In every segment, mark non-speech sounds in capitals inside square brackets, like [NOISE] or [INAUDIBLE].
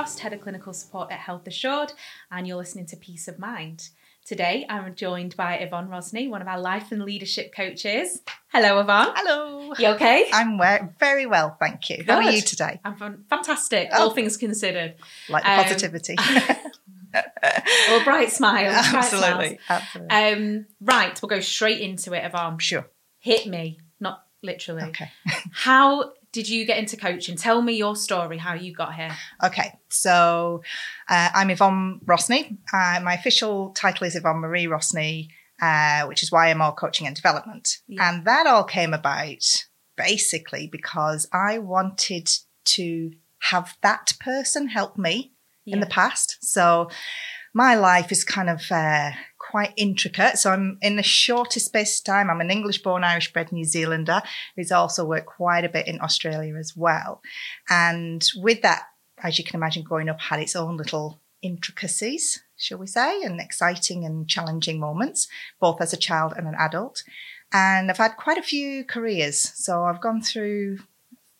Frost, Head of Clinical Support at Health Assured, and you're listening to Peace of Mind. Today, I'm joined by Yvonne Rosney, one of our life and leadership coaches. Hello, Yvonne. Hello. You okay? I'm very well, thank you. How are you today? I'm fantastic, Oh. all things considered. Like the Um, positivity. [LAUGHS] [LAUGHS] Bright smiles. bright Absolutely. smiles. Absolutely. Um, right, we'll go straight into it, Yvonne. sure. Hit me, not literally. Okay. How did you get into coaching? Tell me your story, how you got here. Okay. So uh, I'm Yvonne Rosney. Uh, my official title is Yvonne Marie Rosney, uh, which is YMO Coaching and Development. Yeah. And that all came about basically because I wanted to have that person help me in the past. So my life is kind of uh, quite intricate. So I'm in the shortest space of time. I'm an English born, Irish bred New Zealander who's also worked quite a bit in Australia as well. And with that, as you can imagine, growing up had its own little intricacies, shall we say, and exciting and challenging moments, both as a child and an adult. And I've had quite a few careers. So I've gone through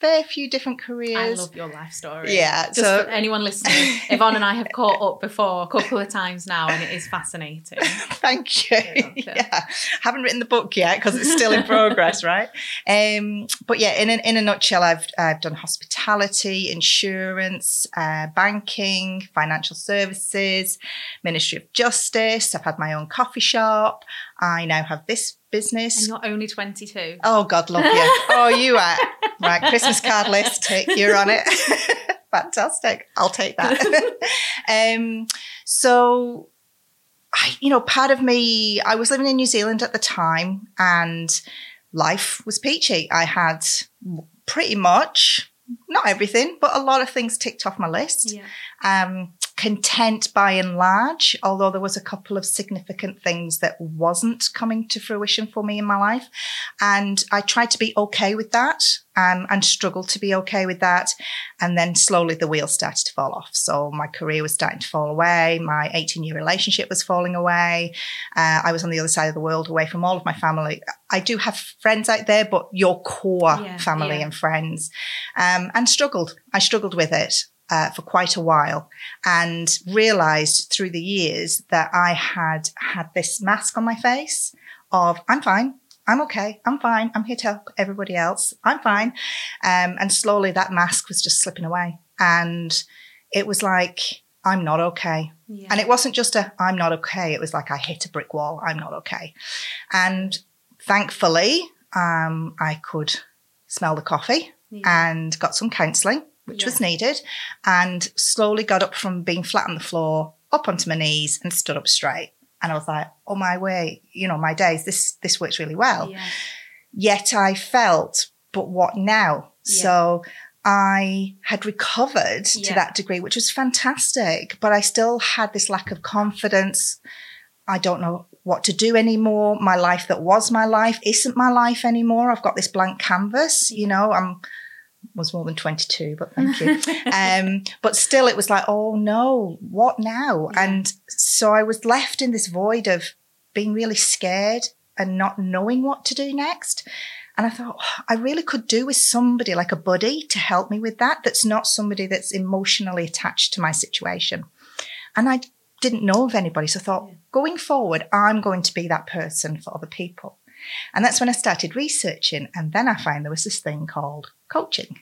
fair few different careers. I love your life story. Yeah, Just so- for anyone listening, [LAUGHS] Yvonne and I have caught up before a couple of times now, and it is fascinating. [LAUGHS] Thank you. [LAUGHS] yeah, haven't written the book yet because it's still in progress, right? Um, but yeah, in a, in a nutshell, I've I've done hospitality, insurance, uh, banking, financial services, Ministry of Justice. I've had my own coffee shop. I now have this business. And you're only 22. Oh God, love you. [LAUGHS] oh, you are right. Christmas card list. Tick. You're on it. [LAUGHS] Fantastic. I'll take that. [LAUGHS] um, so, I, you know, part of me, I was living in New Zealand at the time, and life was peachy. I had pretty much not everything, but a lot of things ticked off my list Yeah. um, content by and large, although there was a couple of significant things that wasn't coming to fruition for me in my life. And I tried to be okay with that um, and struggled to be okay with that. And then slowly the wheels started to fall off. So my career was starting to fall away. My 18 year relationship was falling away. Uh, I was on the other side of the world away from all of my family. I do have friends out there, but your core Yeah, family yeah. and friends, um, and struggled. I struggled with it uh, for quite a while and realized through the years that I had had this mask on my face of I'm fine. I'm okay. I'm fine. I'm here to help everybody else. I'm fine. Um, and slowly that mask was just slipping away. And it was like, I'm not okay. yeah. And it wasn't just a, I'm not okay. It was like I hit a brick wall. I'm not okay. And thankfully, um, I could smell the coffee Yeah. and got some counselling, which was needed, and slowly got up from being flat on the floor up onto my knees and stood up straight. And I was like, oh my way, you know, my days, this this works really well. yeah. Yet I felt, but what now? Yeah. So I had recovered to that degree, which was fantastic, but I still had this lack of confidence. I don't know what to do anymore. My life that was my life isn't my life anymore. I've got this blank canvas, you know, I'm was more than 22, but thank you. [LAUGHS] um, but still it was like, oh no, what now? Yeah. And so I was left in this void of being really scared and not knowing what to do next. And I thought, "Oh, I really could do with somebody like a buddy to help me with that. That's not somebody that's emotionally attached to my situation. And I didn't know of anybody. So I thought, Yeah. going forward, I'm going to be that person for other people. And that's when I started researching. And then I found there was this thing called coaching.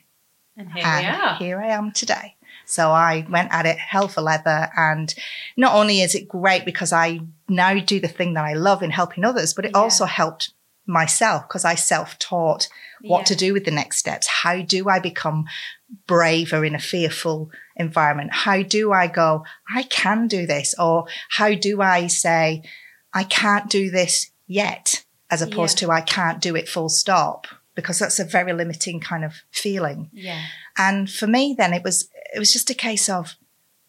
And here and here I am today. So I went at it hell for leather. And not only is it great because I now do the thing that I love in helping others, but it Yeah. also helped myself because I self taught what Yeah. to do with the next steps. How do I become braver in a fearful environment? How do I go, I can do this? Or how do I say, I can't do this yet, as opposed Yeah. to I can't do it full stop? Because that's a very limiting kind of feeling. Yeah. And for me, then it was it was just a case of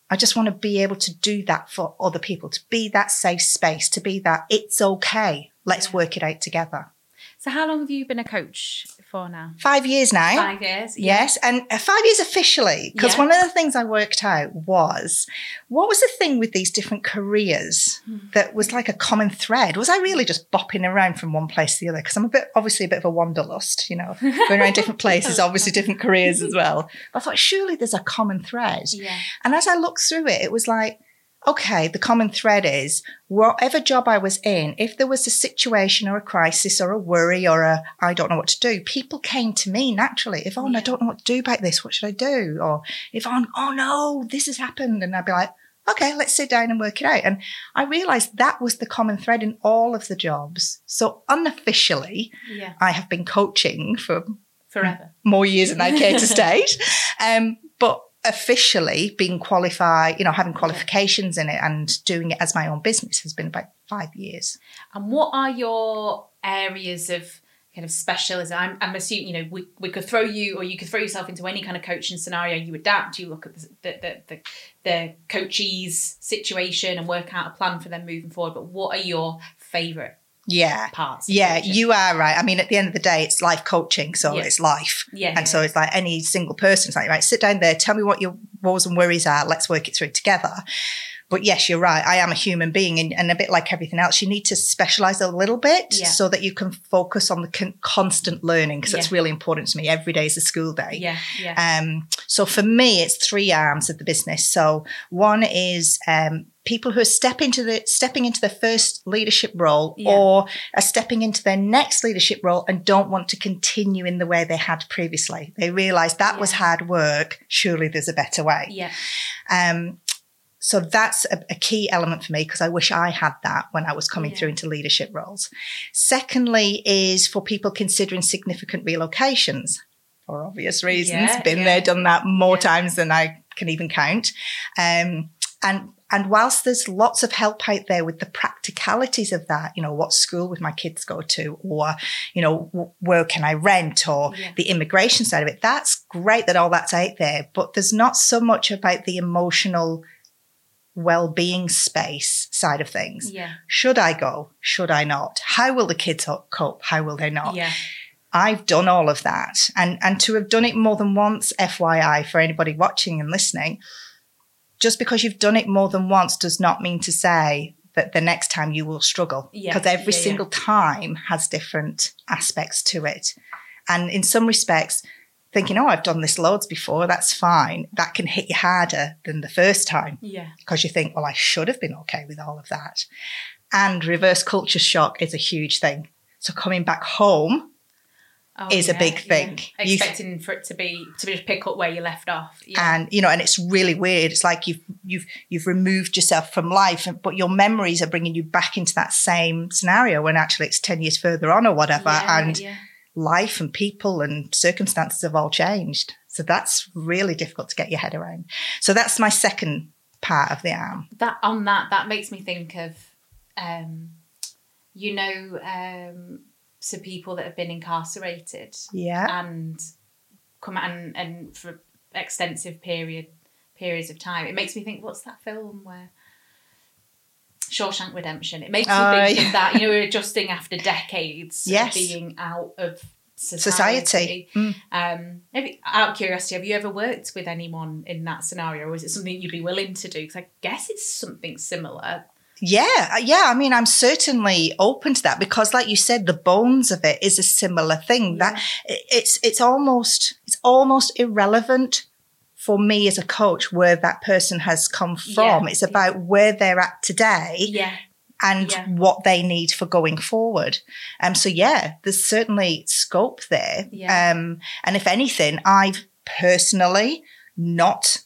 I just want to be able to do that for other people, to be that safe space, to be that it's okay. Let's Yeah. work it out together. So, how long have you been a coach for now? Five years now. Five years. yeah. Yes, and uh, five years officially. Because Yeah. one of the things I worked out was what was the thing with these different careers Hmm. that was like a common thread? Was I really just bopping around from one place to the other? Because I'm a bit, obviously, a bit of a wanderlust, you know, going around different places, [LAUGHS] obviously different careers as well. I thought, surely there's a common thread. Yeah. And as I looked through it, it was like, okay, the common thread is whatever job I was in, if there was a situation or a crisis or a worry or a I don't know what to do, people came to me naturally. If, oh, I don't know what to do about this, what should I do? Or if I'm, oh no, this has happened. And I'd be like, okay, let's sit down and work it out. And I realized that was the common thread in all of the jobs. So unofficially, Yeah. I have been coaching for Forever. more years than I care to [LAUGHS] state. Um, but officially being qualified, you know, having qualifications in it and doing it as my own business has been about five years. And what are your areas of kind of specialism? I'm, I'm assuming, you know, we, we could throw you or you could throw yourself into any kind of coaching scenario. You adapt, you look at the, the, the, the, the coachee's situation and work out a plan for them moving forward. But what are your favourite Yeah. parts? Yeah, you are right. I mean, at the end of the day, it's life coaching, so Yeah. it's life. Yeah. And so it's like any single person, it's like, right, sit down there, tell me what your woes and worries are, let's work it through together. But yes, you're right. I am a human being, and, and a bit like everything else, you need to specialize a little bit Yeah. so that you can focus on the con- constant learning because that's really important to me. Every day is a school day. yeah, yeah, Um, so for me, it's three arms of the business. So one is um, people who are step into the stepping into their first leadership role Yeah. or are stepping into their next leadership role and don't want to continue in the way they had previously. They realise that was hard work. Surely there's a better way. yeah, Um, so that's a, a key element for me because I wish I had that when I was coming Yeah. through into leadership roles. Secondly, is for people considering significant relocations for obvious reasons. Yeah, Been yeah. there, done that more Yeah. times than I can even count. Um, and and whilst there's lots of help out there with the practicalities of that, you know, what school would my kids go to, or you know, where can I rent, or Yeah. the immigration side of it. That's great that all that's out there, but there's not so much about the emotional well-being space side of things. yeah, Should I go? Should I not? How will the kids cope? How will they not? yeah, I've done all of that. And and to have done it more than once, FYI, for anybody watching and listening, just because you've done it more than once does not mean to say that the next time you will struggle. Yeah, Because every yeah, yeah. single time has different aspects to it. And in some respects, thinking, oh, I've done this loads before, that's fine. That can hit you harder than the first time yeah, because you think, well, I should have been okay with all of that. And reverse culture shock is a huge thing. So coming back home Oh, is a yeah, big yeah. thing. You- Expecting for it to be to just pick up where you left off. Yeah. and you know and it's really weird it's like you've you've you've removed yourself from life but your memories are bringing you back into that same scenario when actually it's 10 years further on or whatever Yeah, and yeah. life and people and circumstances have all changed so that's really difficult to get your head around so that's my second part of the arm that on that that makes me think of um you know um so people that have been incarcerated yeah and come out and, and for extensive period periods of time it makes me think what's that film where Shawshank Redemption it makes me Oh, think yeah. of that you know we're adjusting after decades Yes. of being out of society, society Mm. Um, maybe out of curiosity, have you ever worked with anyone in that scenario, or is it something you'd be willing to do? Because I guess it's something similar. Yeah, yeah. I mean, I'm certainly open to that because, like you said, the bones of it is a similar thing. That it's it's almost it's almost irrelevant for me as a coach where that person has come from. Yeah, It's about where they're at today Yeah, and Yeah. what they need for going forward. Um, so yeah, there's certainly scope there. Yeah. Um, and if anything, I've personally not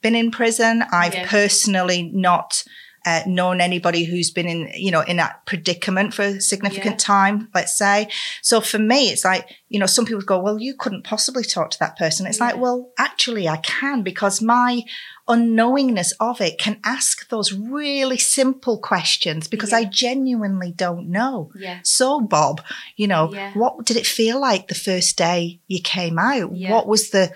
been in prison. I've personally not uh, known anybody who's been in, you know, in that predicament for a significant Yeah. time, let's say. So for me, it's like, you know, some people go, well, you couldn't possibly talk to that person. It's like, well, actually I can because my unknowingness of it can ask those really simple questions because I genuinely don't know. yeah, So, Bob, you know, Yeah. what did it feel like the first day you came out? Yeah. What was the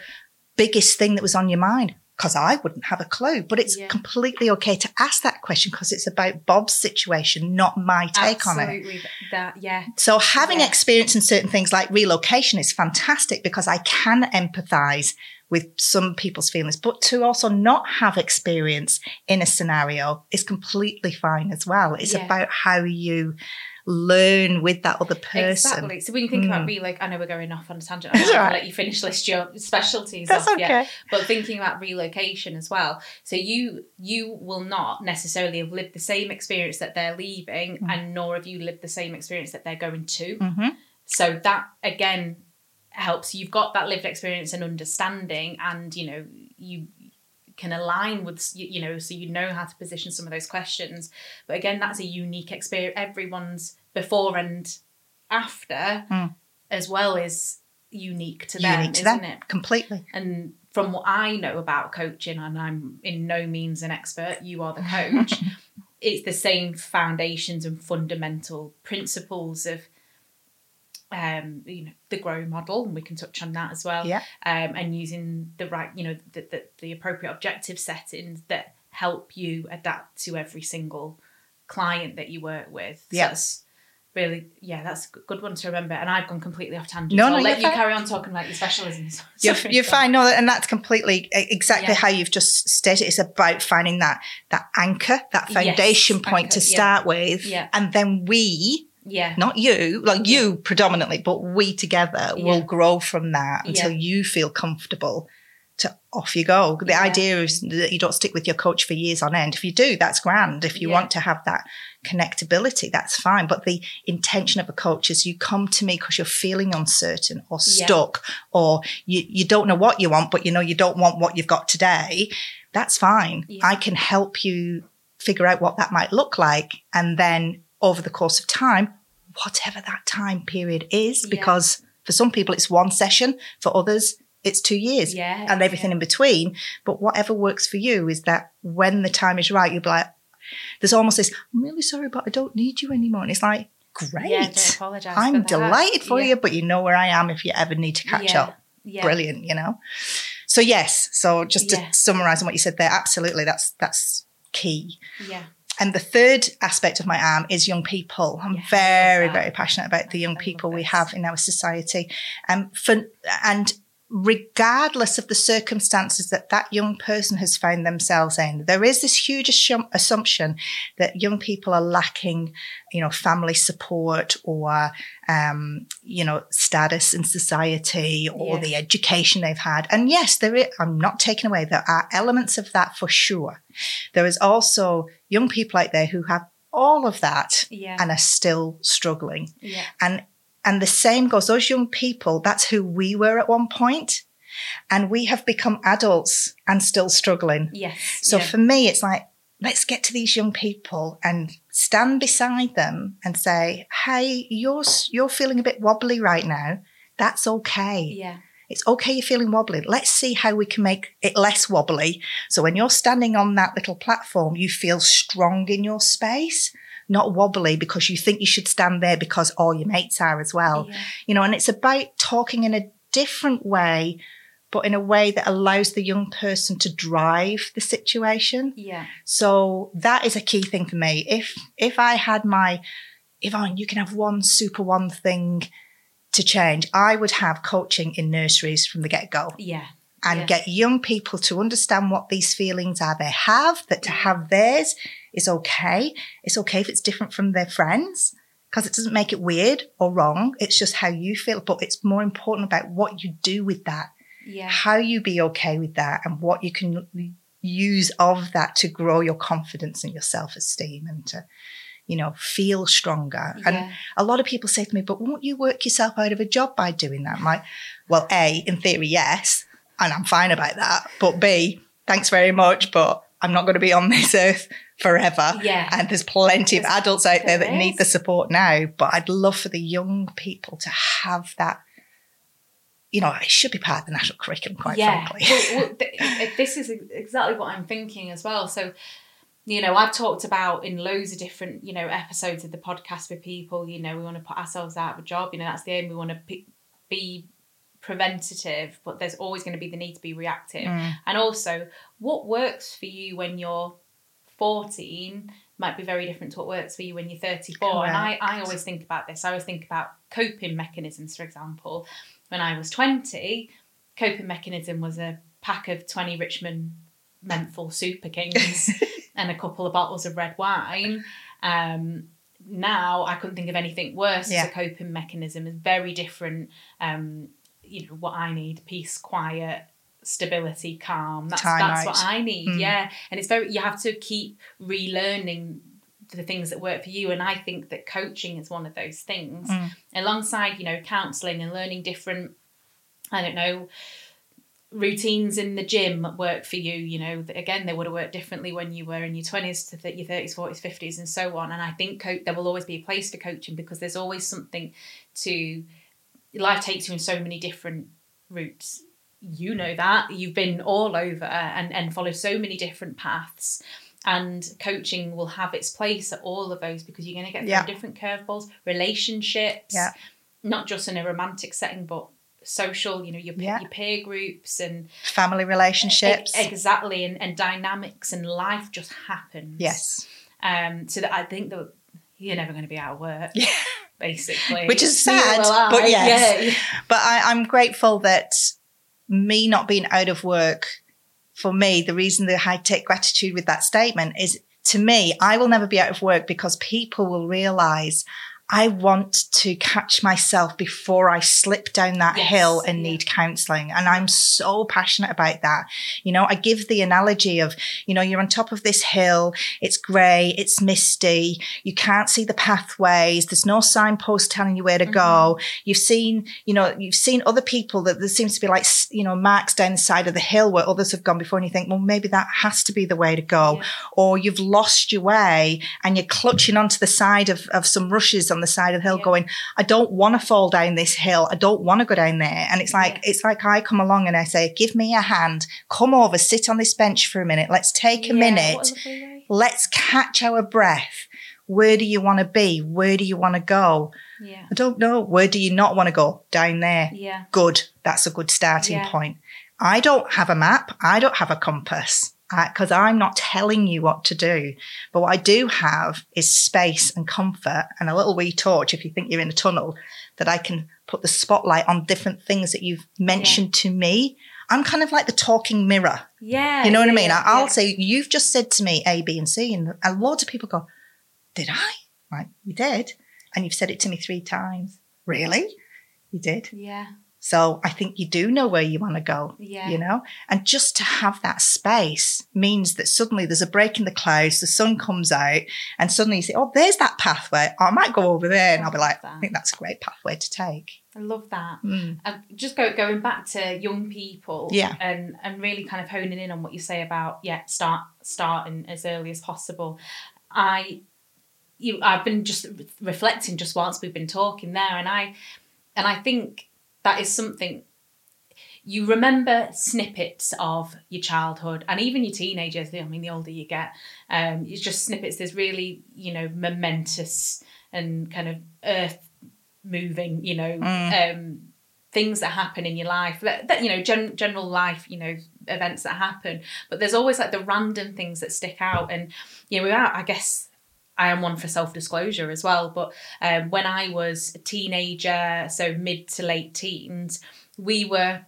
biggest thing that was on your mind? Because I wouldn't have a clue. But it's Yeah. completely okay to ask that question because it's about Bob's situation, not my take on it. Absolutely. That yeah. So having Yeah. experience in certain things like relocation is fantastic because I can empathize with some people's feelings, but to also not have experience in a scenario is completely fine as well. It's Yeah. about how you learn with that other person. Exactly. So when you think Mm. about reloc, I know we're going off on a tangent. [LAUGHS] I'm It's going to alright. let you finish list your specialties That's off. okay. Yeah. But thinking about relocation as well. So you you will not necessarily have lived the same experience that they're leaving, Mm. and nor have you lived the same experience that they're going to. hmm So that again helps. You've got that lived experience and understanding, and you know you can align with you know so you know how to position some of those questions but again that's a unique experience everyone's before and after Mm. as well is unique to them Unique to isn't them. it Completely. and from what i know about coaching and i'm in no means an expert you are the coach [LAUGHS] it's the same foundations and fundamental principles of um you know the grow model and we can touch on that as well Yeah. um and using the right you know the, the, the appropriate objective settings that help you adapt to every single client that you work with So Yeah. that's really yeah that's a good one to remember and i've gone completely off tangent No, so no, i'll let you're you fine. carry on talking about your specialisms [LAUGHS] You're, you're fine. No, and that's completely exactly Yeah. how you've just stated. It's about finding that that anchor, that Yes, foundation point anchor, to yeah. start with, Yeah. and then we, yeah not you, like Yeah. you predominantly, but we together will grow from that until Yeah. you feel comfortable to off you go. The Yeah. idea is that you don't stick with your coach for years on end. If you do, that's grand. If you Yeah. want to have that connectability, that's fine. But the intention of a coach is you come to me because you're feeling uncertain or Yeah. stuck or you, you don't know what you want, but you know you don't want what you've got today. That's fine. Yeah. I can help you figure out what that might look like. And then over the course of time, whatever that time period is, Yeah. because for some people it's one session, for others it's two years yeah and everything in between. But whatever works for you is that when the time is right, you'll be like, there's almost this, I'm really sorry, but I don't need you anymore. And it's like, great. yeah apologize I'm for that. delighted for Yeah. you, but you know where I am if you ever need to catch Yeah. up. yeah Brilliant, you know? So yes, so just Yeah. to summarize on what you said there, absolutely that's that's key. yeah And the third aspect of my arm is young people. I'm Yeah, very, very passionate about the young people we have in our society. Um, for, and regardless of the circumstances that that young person has found themselves in, there is this huge assum- assumption that young people are lacking, you know, family support or, um, you know, status in society or Yeah. the education they've had. And yes, there is, I'm not taking away, there are elements of that for sure. There is also young people out there who have all of that yeah and are still struggling. yeah And and the same goes, those young people, that's who we were at one point. And we have become adults and still struggling. yes So yeah. for me, it's like, let's get to these young people and stand beside them and say, hey, you're, you're feeling a bit wobbly right now. That's okay. yeah It's okay you're feeling wobbly. Let's see how we can make it less wobbly. So when you're standing on that little platform, you feel strong in your space, not wobbly because you think you should stand there because all your mates are as well. yeah. You know, and it's about talking in a different way, but in a way that allows the young person to drive the situation. yeah So that is a key thing for me. If if I had my Yvonne, you can have one super one thing to change. I would have coaching in nurseries from the get go yeah and Yeah. get young people to understand what these feelings are they have, that to have theirs is okay. It's okay if it's different from their friends because it doesn't make it weird or wrong. It's just how you feel, but it's more important about what you do with that. Yeah. How you be okay with that and what you can use of that to grow your confidence and your self-esteem and to you know feel stronger. And a lot of people say to me but won't you work yourself out of a job by doing that? I'm like well a in theory yes and i'm fine about that. But b thanks very much but i'm not going to be on this earth forever Yeah. and there's plenty of adults out there that need the support now but i'd love for the young people to have that you know, it should be part of the national curriculum, quite yeah. frankly. well, [LAUGHS] well, th- uh, this is exactly what I'm thinking as well. So, you know, I've talked about in loads of different, you know, episodes of the podcast with people, you know, we want to put ourselves out of a job. You know, that's the aim. We want to be preventative, but there's always going to be the need to be reactive. Mm. And also, what works for you when you're 14 might be very different to what works for you when you're 34. And I, I always think about this. I always think about coping mechanisms, for example. When I was 20, coping mechanism was a pack of 20 Richmond menthol super kings [LAUGHS] and a couple of bottles of red wine. Um, now I couldn't think of anything worse Yeah. as a coping mechanism. It's very different. Um, you know what I need: peace, quiet, stability, calm. That's Time that's out. what I need. Mm. Yeah, and it's very. You have to keep relearning the things that work for you, and I think that coaching is one of those things. Mm. Alongside, you know, counselling and learning different. I don't know routines in the gym work for you you know again they would have worked differently when you were in your 20s to th- your 30s 40s 50s and so on and i think co- there will always be a place for coaching because there's always something to life takes you in so many different routes you know that you've been all over and and follow so many different paths and coaching will have its place at all of those because you're going to get Yeah. different curveballs relationships Yeah. not just in a romantic setting but social you know your, Yeah. your peer groups and Family relationships. Exactly and, and dynamics and life just happens yes. um so that i think that you're never going to be out of work Yeah. [LAUGHS] basically Which is sad, but yes. yeah. But I, I'm grateful that me not being out of work, for me, the reason that I take gratitude with that statement is to me, I will never be out of work because people will realize I want to catch myself before I slip down that Yes, hill and yeah. need counseling. And I'm so passionate about that. You know, I give the analogy of, you know, you're on top of this hill. It's grey. It's misty. You can't see the pathways. There's no signpost telling you where to go. Mm-hmm. You've seen, you know, you've seen other people that there seems to be like, you know, marks down the side of the hill where others have gone before. And you think, well, maybe that has to be the way to go Yeah. or you've lost your way and you're clutching onto the side of, of some rushes on the side of the hill Yeah. going, I don't want to fall down this hill. I don't want to go down there. And it's like, Yeah. it's like I come along and I say, give me a hand, come over, sit on this bench for a minute. Let's take a minute. a. Let's catch our breath. Where do you want to be? Where do you want to go? yeah I don't know. Where do you not want to go? Down there. yeah Good. That's a good starting point. I don't have a map. I don't have a compass because I'm not telling you what to do. But what I do have is space and comfort and a little wee torch if you think you're in a tunnel that I can put the spotlight on different things that you've mentioned to me. I'm kind of like the talking mirror. yeah You know what I mean? yeah, I'll yeah. say, You've just said to me A, B, and C. And, a lot of people go, Did I? Right, you did. And you've said it to me three times. Really? You did. yeah So I think you do know where you want to go, yeah you know? And just to have that space means that suddenly there's a break in the clouds, the sun comes out, and suddenly you say, Oh, there's that pathway. I might go over there. And I'll be like, that. I think that's a great pathway to take. I love that. Mm. Uh, just go going back to young people, Yeah. and and really kind of honing in on what you say about yeah, start starting as early as possible. I, you, I've been just reflecting just whilst we've been talking there, and I, and I think that is something. You remember snippets of your childhood and even your teenagers. I mean, the older you get, um, it's just snippets. There's really, you know, momentous and kind of earth moving, you know, um, things that happen in your life that, that you know gen- general life you know events that happen but there's always like the random things that stick out and you know without i guess i am one for self-disclosure as well but um, when i was a teenager so mid to late teens we were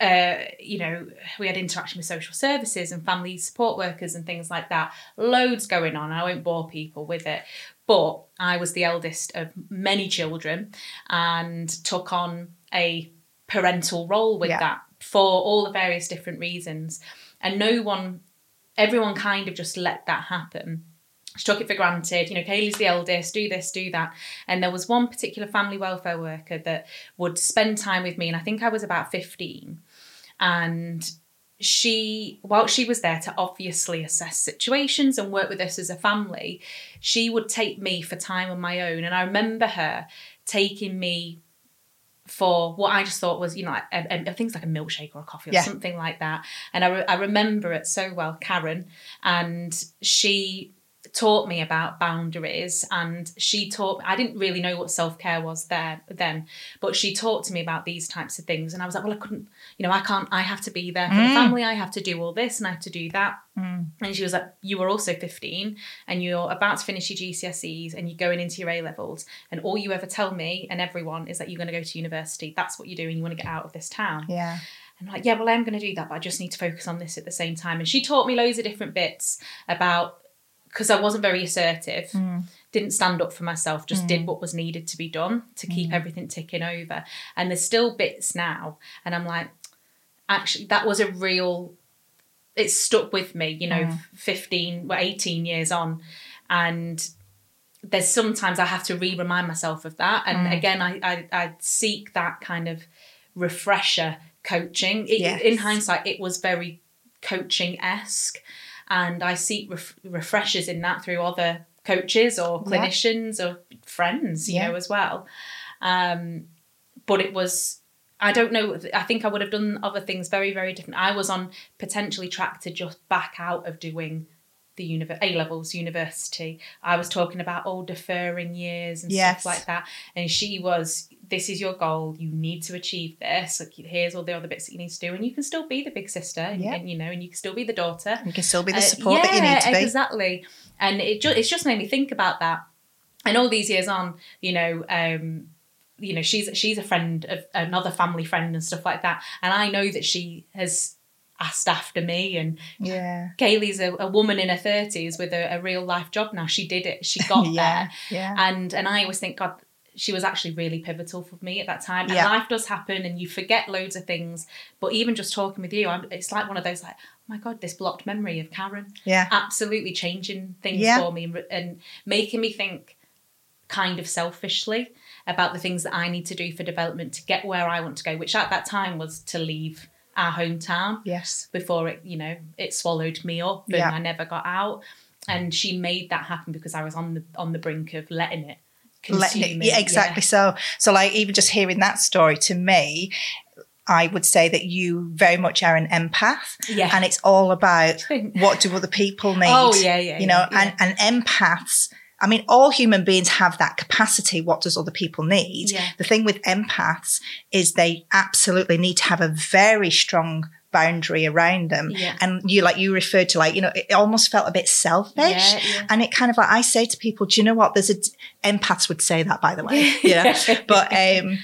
uh, you know, we had interaction with social services and family support workers and things like that. Loads going on. I won't bore people with it. But I was the eldest of many children and took on a parental role with Yeah. that for all the various different reasons. And no one, everyone kind of just let that happen. She took it for granted. You know, Kaylee's the eldest, do this, do that. And there was one particular family welfare worker that would spend time with me, and I think I was about 15. And she, while she was there to obviously assess situations and work with us as a family, she would take me for time on my own. And I remember her taking me for what I just thought was, you know, like, things like a milkshake or a coffee or Yeah. something like that. And I, re- I remember it so well, Karen, and she taught me about boundaries and she taught I didn't really know what self-care was there then but she taught to me about these types of things and I was like well I couldn't you know I can't I have to be there for the Mm. family I have to do all this and I have to do that Mm. and she was like you were also 15 and you're about to finish your GCSEs and you're going into your A levels and all you ever tell me and everyone is that you're going to go to university that's what you're doing you want to get out of this town Yeah. and I'm like, yeah, well, I'm going to do that, but I just need to focus on this at the same time. And she taught me loads of different bits about because I wasn't very assertive, Mm. didn't stand up for myself, just Mm. did what was needed to be done to keep Mm. everything ticking over. And there's still bits now, and I'm like, actually, that was a real. it stuck with me, you know, Mm. 15, well, 18 years on, and there's sometimes I have to re-remind myself of that. And Mm. again, I, I I seek that kind of refresher coaching. It, Yes. In hindsight, it was very coaching esque, and I seek ref- refreshers in that through other coaches or Yeah. clinicians or friends, you Yeah. know, as well. Um, but it was. I don't know. I think I would have done other things very, very different. I was on potentially track to just back out of doing the univer- A levels university. I was talking about all deferring years and Yes. stuff like that. And she was, this is your goal. You need to achieve this. Like, here's all the other bits that you need to do, and you can still be the big sister, and, Yeah. and, you know, and you can still be the daughter. You can still be the Uh, support that you need to be. Exactly. And it just it's just made me think about that. And all these years on, you know, um, you know, she's she's a friend of another family friend and stuff like that. And I know that she has asked after me and Yeah. Kaylee's a, a woman in her thirties with a, a real life job now. She did it. She got [LAUGHS] yeah. there. Yeah. And and I always think, God, she was actually really pivotal for me at that time. And Yeah. life does happen, and you forget loads of things. But even just talking with you, I'm, it's like one of those like, oh my God, this blocked memory of Karen, Yeah. absolutely changing things Yeah. for me and, and making me think kind of selfishly about the things that I need to do for development to get where I want to go. Which at that time was to leave our hometown Yes. before it, you know, it swallowed me up and Yeah. I never got out. And she made that happen because I was on the on the brink of letting it Letting consume it, it. yeah, exactly. So, so like even just hearing that story to me, I would say that you very much are an empath, Yeah. and it's all about [LAUGHS] what do other people need. Oh yeah, yeah. you know, yeah, and and empaths. I mean, all human beings have that capacity. What does other people need? Yeah. The thing with empaths is they absolutely need to have a very strong boundary around them. Yeah. And you, like you referred to, like you know, it almost felt a bit selfish. Yeah, yeah. And it kind of like I say to people, do you know what? There's a empaths would say that, by the way. Yeah. [LAUGHS] but um,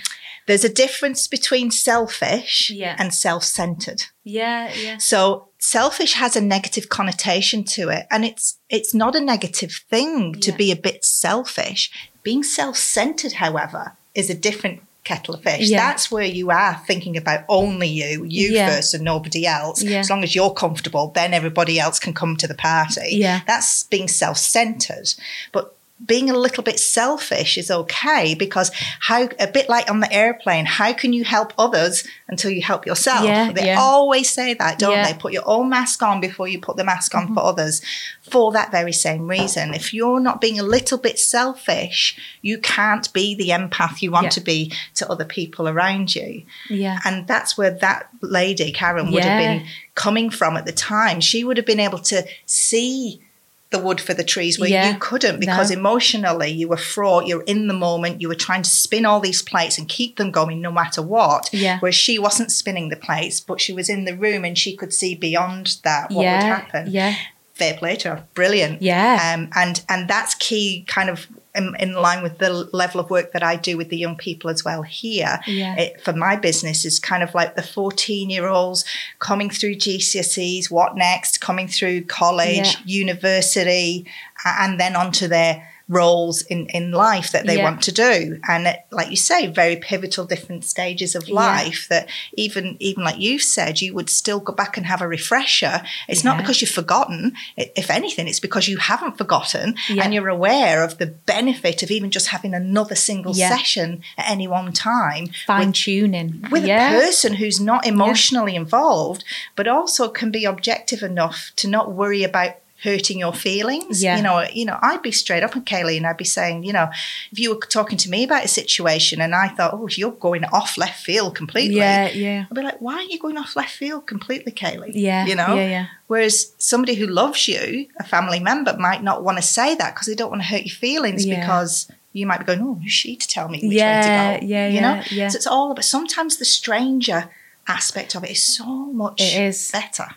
there's a difference between selfish and self-centered. Yeah, yeah, So selfish has a negative connotation to it, and it's it's not a negative thing to be a bit selfish. Being self-centered, however, is a different kettle of fish. Yeah. That's where you are thinking about only you, you Yeah. first, and nobody else. Yeah. As long as you're comfortable, then everybody else can come to the party. Yeah. That's being self-centered, but. Being a little bit selfish is okay because how a bit like on the airplane, how can you help others until you help yourself? Yeah, they yeah. always say that, don't Yeah. they? Put your own mask on before you put the mask on for mm-hmm. others for that very same reason. If you're not being a little bit selfish, you can't be the empath you want to be to other people around you. yeah. And that's where that lady, Karen, would have been coming from at the time. She would have been able to see the wood for the trees where Yeah. you couldn't because No. emotionally you were fraught, you're in the moment, you were trying to spin all these plates and keep them going no matter what. Yeah. Whereas she wasn't spinning the plates, but she was in the room and she could see beyond that what yeah, would happen. Yeah, Fair play to her. Brilliant. yeah, Um, and and that's key kind of in, in line with the level of work that I do with the young people as well here. Yeah, it, for my business is kind of like the 14 year olds coming through GCSEs, what next, coming through college, university, and then onto their roles in, in life that they Yeah. want to do. And it, like you say, very pivotal different stages of Yeah. life that even even like you said, you would still go back and have a refresher. It's not because you've forgotten. If anything, it's because you haven't forgotten Yeah. and you're aware of the benefit of even just having another single Yeah. session at any one time fine tuning with yeah. a person who's not emotionally involved, but also can be objective enough to not worry about hurting your feelings. Yeah. You know, you know, I'd be straight up with Kaylee and I'd be saying, you know, if you were talking to me about a situation and I thought, oh, you're going off left field completely. Yeah, yeah. I'd be like, why are you going off left field completely, Kaylee? Yeah. You know? Yeah, yeah. Whereas somebody who loves you, a family member, might not want to say that because they don't want to hurt your feelings Yeah. because you might be going, oh, who's she to tell me which Yeah, way to go? yeah, You yeah, know? yeah. So it's all about, sometimes the stranger aspect of it is so much It is. better.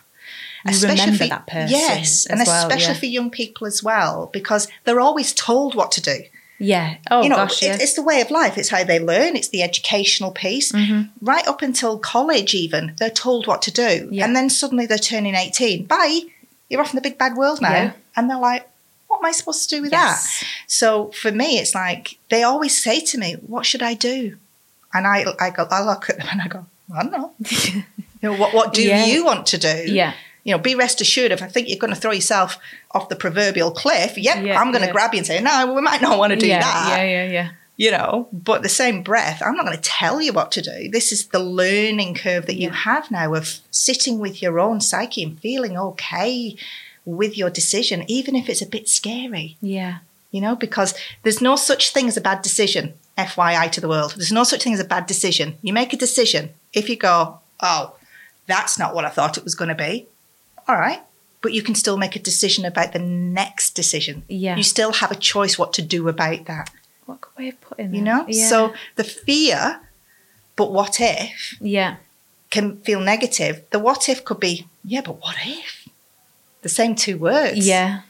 You remember that person Yes, and well, especially yeah. for young people as well, because they're always told what to do. Yeah. Oh you know, gosh, it- yeah. it's the way of life. It's how they learn. It's the educational piece. Mm-hmm. Right up until college, even they're told what to do, Yeah. and then suddenly they're turning eighteen. Bye, you're off in the big bad world now, and they're like, "What am I supposed to do with Yes. that?" So for me, it's like they always say to me, "What should I do?" And I, I go, I look at them and I go, "I don't know." [LAUGHS] You know, what what do you want to do? yeah. You know, be rest assured if I think you're going to throw yourself off the proverbial cliff, yep, Yeah, I'm going to yeah. grab you and say, no, we might not want to do yeah, that Yeah, yeah, yeah. you know but the same breath i'm not going to tell you what to do this is the learning curve that you have now of sitting with your own psyche and feeling okay with your decision even if it's a bit scary Yeah. you know because there's no such thing as a bad decision fyi to the world there's no such thing as a bad decision you make a decision if you go oh that's not what i thought it was going to be all right but you can still make a decision about the next decision Yeah. you still have a choice what to do about that What way of putting you know Yeah. so the fear but what if yeah. can feel negative the what if could be yeah but what if the same two words Yeah.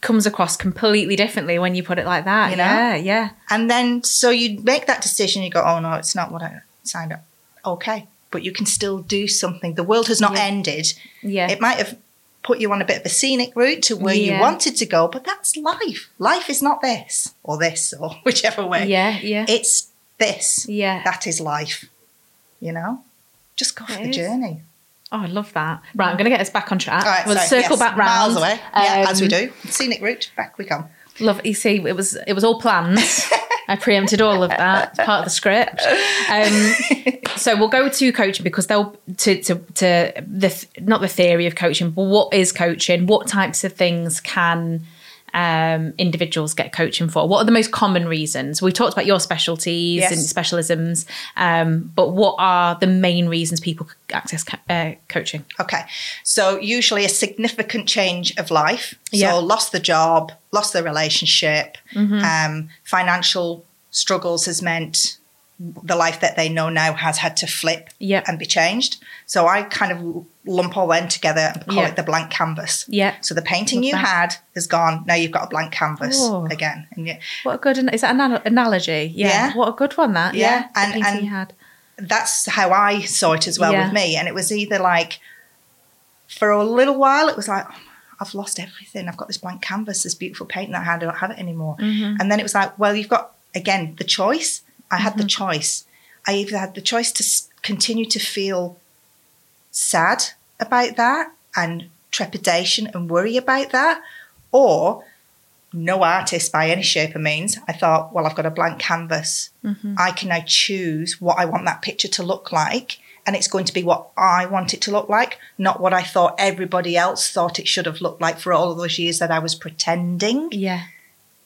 Comes across completely differently when you put it like that. You know? Yeah, yeah. and then so you make that decision you go oh no it's not what i signed up okay but you can still do something the world has not Yeah. ended Yeah. it might have put you on a bit of a scenic route to where you wanted to go but that's life life is not this or this or [LAUGHS] whichever way yeah, yeah. it's this yeah. that is life you know just go for It the is. journey Oh, I love that. Right, I'm going to get us back on track. All right, we'll sorry, circle yes, back round. miles away. yeah, as we Um, do. Scenic route, back we come. Love. You see, it was it was all planned. [LAUGHS] I preempted all of that. It's part of the script. [LAUGHS] Um, so we'll go to coaching because they'll to to to the not the theory of coaching, but what is coaching? What types of things can um, individuals get coaching for? What are the most common reasons? We talked about your specialties Yes. and specialisms, um, but what are the main reasons people access co- uh, coaching? Okay, so usually a significant change of life. So Yeah. lost the job, lost the relationship, Mm-hmm. um, financial struggles has meant the life that they know now has had to flip Yep. and be changed. So I kind of lump all them together and call Yeah. it the blank canvas. Yeah. So the painting Love you that. had is gone. Now you've got a blank canvas Oh. again. And you, What a good is that an analogy? Yeah. Yeah. What a good one that. Yeah, Yeah. And- and- you had. that's how I saw it as well Yeah. with me. And it was either like, for a little while, it was like, oh, I've lost everything. I've got this blank canvas, this beautiful painting that I had, I don't have it anymore. Mm-hmm. And then it was like, well, you've got, again, the choice. I had Mm-hmm. the choice. I either had the choice to continue to feel sad about that and trepidation and worry about that, or no artist by any shape or means. I thought, well, I've got a blank canvas. Mm-hmm. I can now choose what I want that picture to look like. And it's going to be what I want it to look like, not what I thought everybody else thought it should have looked like for all of those years that I was pretending Yeah.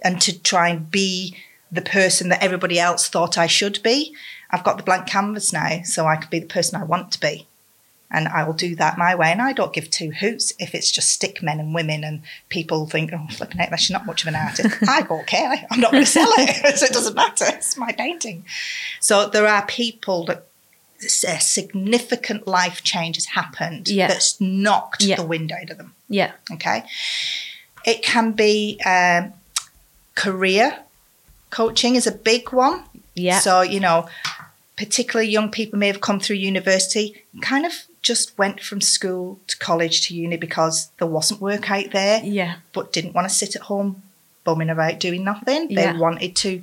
and to try and be the person that everybody else thought I should be. I've got the blank canvas now, so I can be the person I want to be. And I will do that my way. And I don't give two hoots if it's just stick men and women and people think, oh, flipping out, she's not much of an artist. [LAUGHS] I don't care. I'm not going to sell it. [LAUGHS] so it doesn't matter. It's my painting. So there are people that a significant life change has happened Yeah. that's knocked Yeah. the wind out of them. Yeah. Okay. It can be um, career coaching is a big one. Yeah. So, you know, particularly young people may have come through university, kind of just went from school to college to uni because there wasn't work out there, yeah. but didn't want to sit at home bumming about doing nothing. They Yeah. wanted to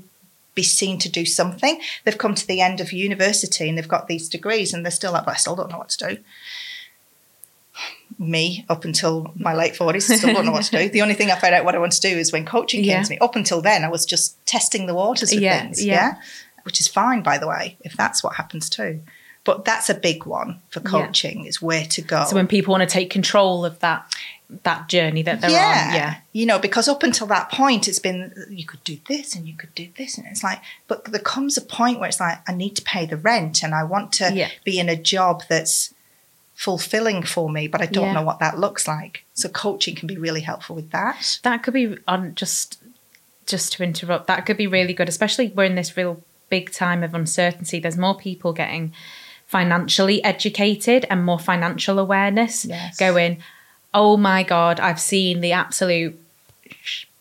be seen to do something. They've come to the end of university and they've got these degrees and they're still like, well, I still don't know what to do. Me, up until my late 40s, still don't know what to do. The only thing I found out what I want to do is when coaching came Yeah. to me. Up until then, I was just testing the waters with Yeah, things. yeah. Yeah. Which is fine, by the way, if that's what happens too. But that's a big one for Yeah. coaching is where to go. So when people want to take control of that that journey that they're yeah. on, yeah, You know, because up until that point, it's been you could do this and you could do this, and it's like, but there comes a point where it's like I need to pay the rent and I want to Yeah. be in a job that's fulfilling for me, but I don't Yeah. know what that looks like. So coaching can be really helpful with that. that could be on just just to interrupt. That could be really good, especially we're in this real big time of uncertainty. There's more people getting financially educated and more financial awareness. Yes. Going, oh my god, I've seen the absolute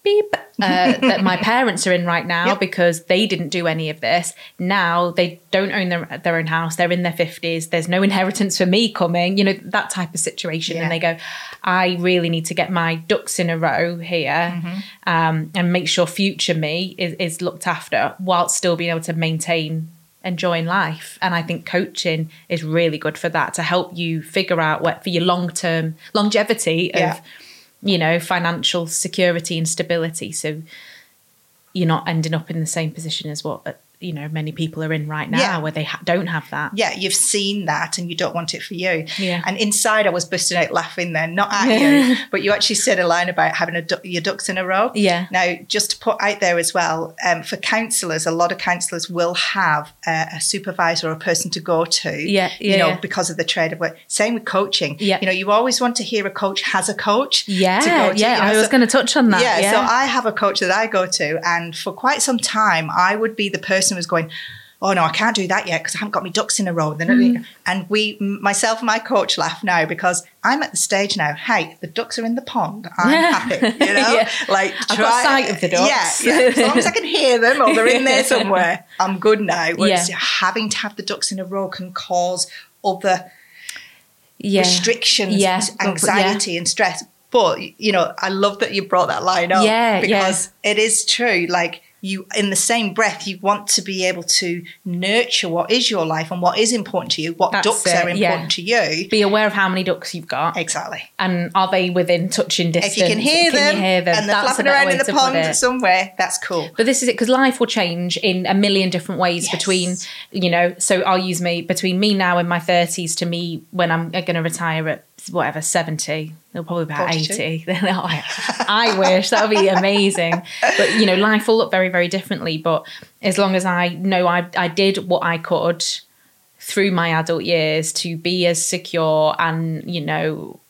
beep uh, that my [LAUGHS] parents are in right now Yep. because they didn't do any of this. Now they don't own their, their own house. They're in their 50s. There's no inheritance for me coming, you know, that type of situation. Yeah. And they go, I really need to get my ducks in a row here um, and make sure future me is, is looked after whilst still being able to maintain enjoying life. And I think coaching is really good for that to help you figure out what for your long term longevity of Yeah. You know, financial security and stability. So you're not ending up in the same position as what you know many people are in right now, Yeah. where they ha- don't have that. Yeah, you've seen that and you don't want it for you. Yeah. And inside, I was bursting out laughing then, not at you, [LAUGHS] but you actually said a line about having a du- your ducks in a row. Yeah. Now, just to put out there as well, um, for counsellors, a lot of counsellors will have a, a supervisor or a person to go to. Yeah, You know, yeah. because of the trade of work. Same with coaching. Yeah. You know, you always want to hear a coach has a coach. Yeah, to go to, yeah. you know, I was so- going to touch on that. yeah, Yeah, so I have a coach that I go to, and for quite some time, I would be the person who's going, "Oh no, I can't do that yet because I haven't got my ducks in a row." Then, Mm. and we, myself and my coach, laugh now because I'm at the stage now. Hey, the ducks are in the pond. I'm [LAUGHS] happy, you know. Yeah. Like I've got sight of the ducks. Yeah, yeah. As long as I can hear them or they're in [LAUGHS] there somewhere, I'm good now. Whereas Yeah. having to have the ducks in a row can cause other yeah. restrictions, Yeah. anxiety, and stress. But you know, I love that you brought that line up. Yeah, yeah. because it is true. Like you, in the same breath, you want to be able to nurture what is your life and what is important to you. What That's ducks it, are important yeah. to you. Be aware of how many ducks you've got, Exactly. and are they within touching distance? If you can hear Can them, you hear them? and they're That's flapping around in the pond somewhere, that's cool. But this is it because life will change in a million different ways Yes. between, you know, so I'll use me between me now in my 30s to me when I'm going to retire at whatever, 70. It'll probably be about 42. 80. [LAUGHS] Then I, I wish that would be amazing. But, you know, life will look very, very differently. But as long as I know I, I did what I could through my adult years to be as secure and, you know,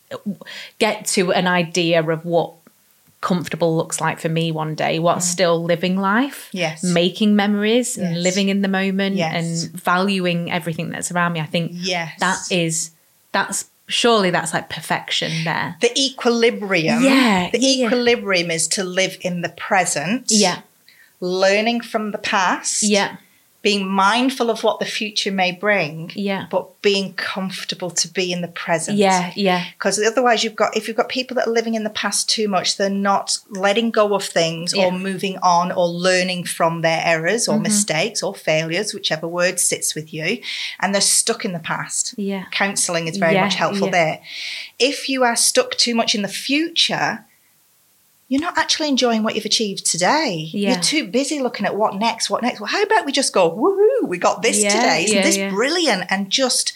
get to an idea of what comfortable looks like for me one day what's still living life Mm. Yes. making memories and living in the moment Yes. and valuing everything that's around me i think Yes. that is that's surely that's like perfection there the equilibrium. Yeah, The yeah. equilibrium is to live in the present. yeah Learning from the past. yeah being mindful of what the future may bring, Yeah. but being comfortable to be in the present. yeah yeah Because otherwise, you've got if you've got people that are living in the past too much, they're not letting go of things Yeah. or moving on or learning from their errors Mm-hmm. or mistakes or failures, whichever word sits with you, and they're stuck in the past. yeah Counseling is very Yeah, much helpful yeah. there. If you are stuck too much in the future, you're not actually enjoying what you've achieved today. Yeah. You're too busy looking at what next, what next. Well, how about we just go, woohoo, we got this Yeah, today. Isn't yeah, this brilliant? And just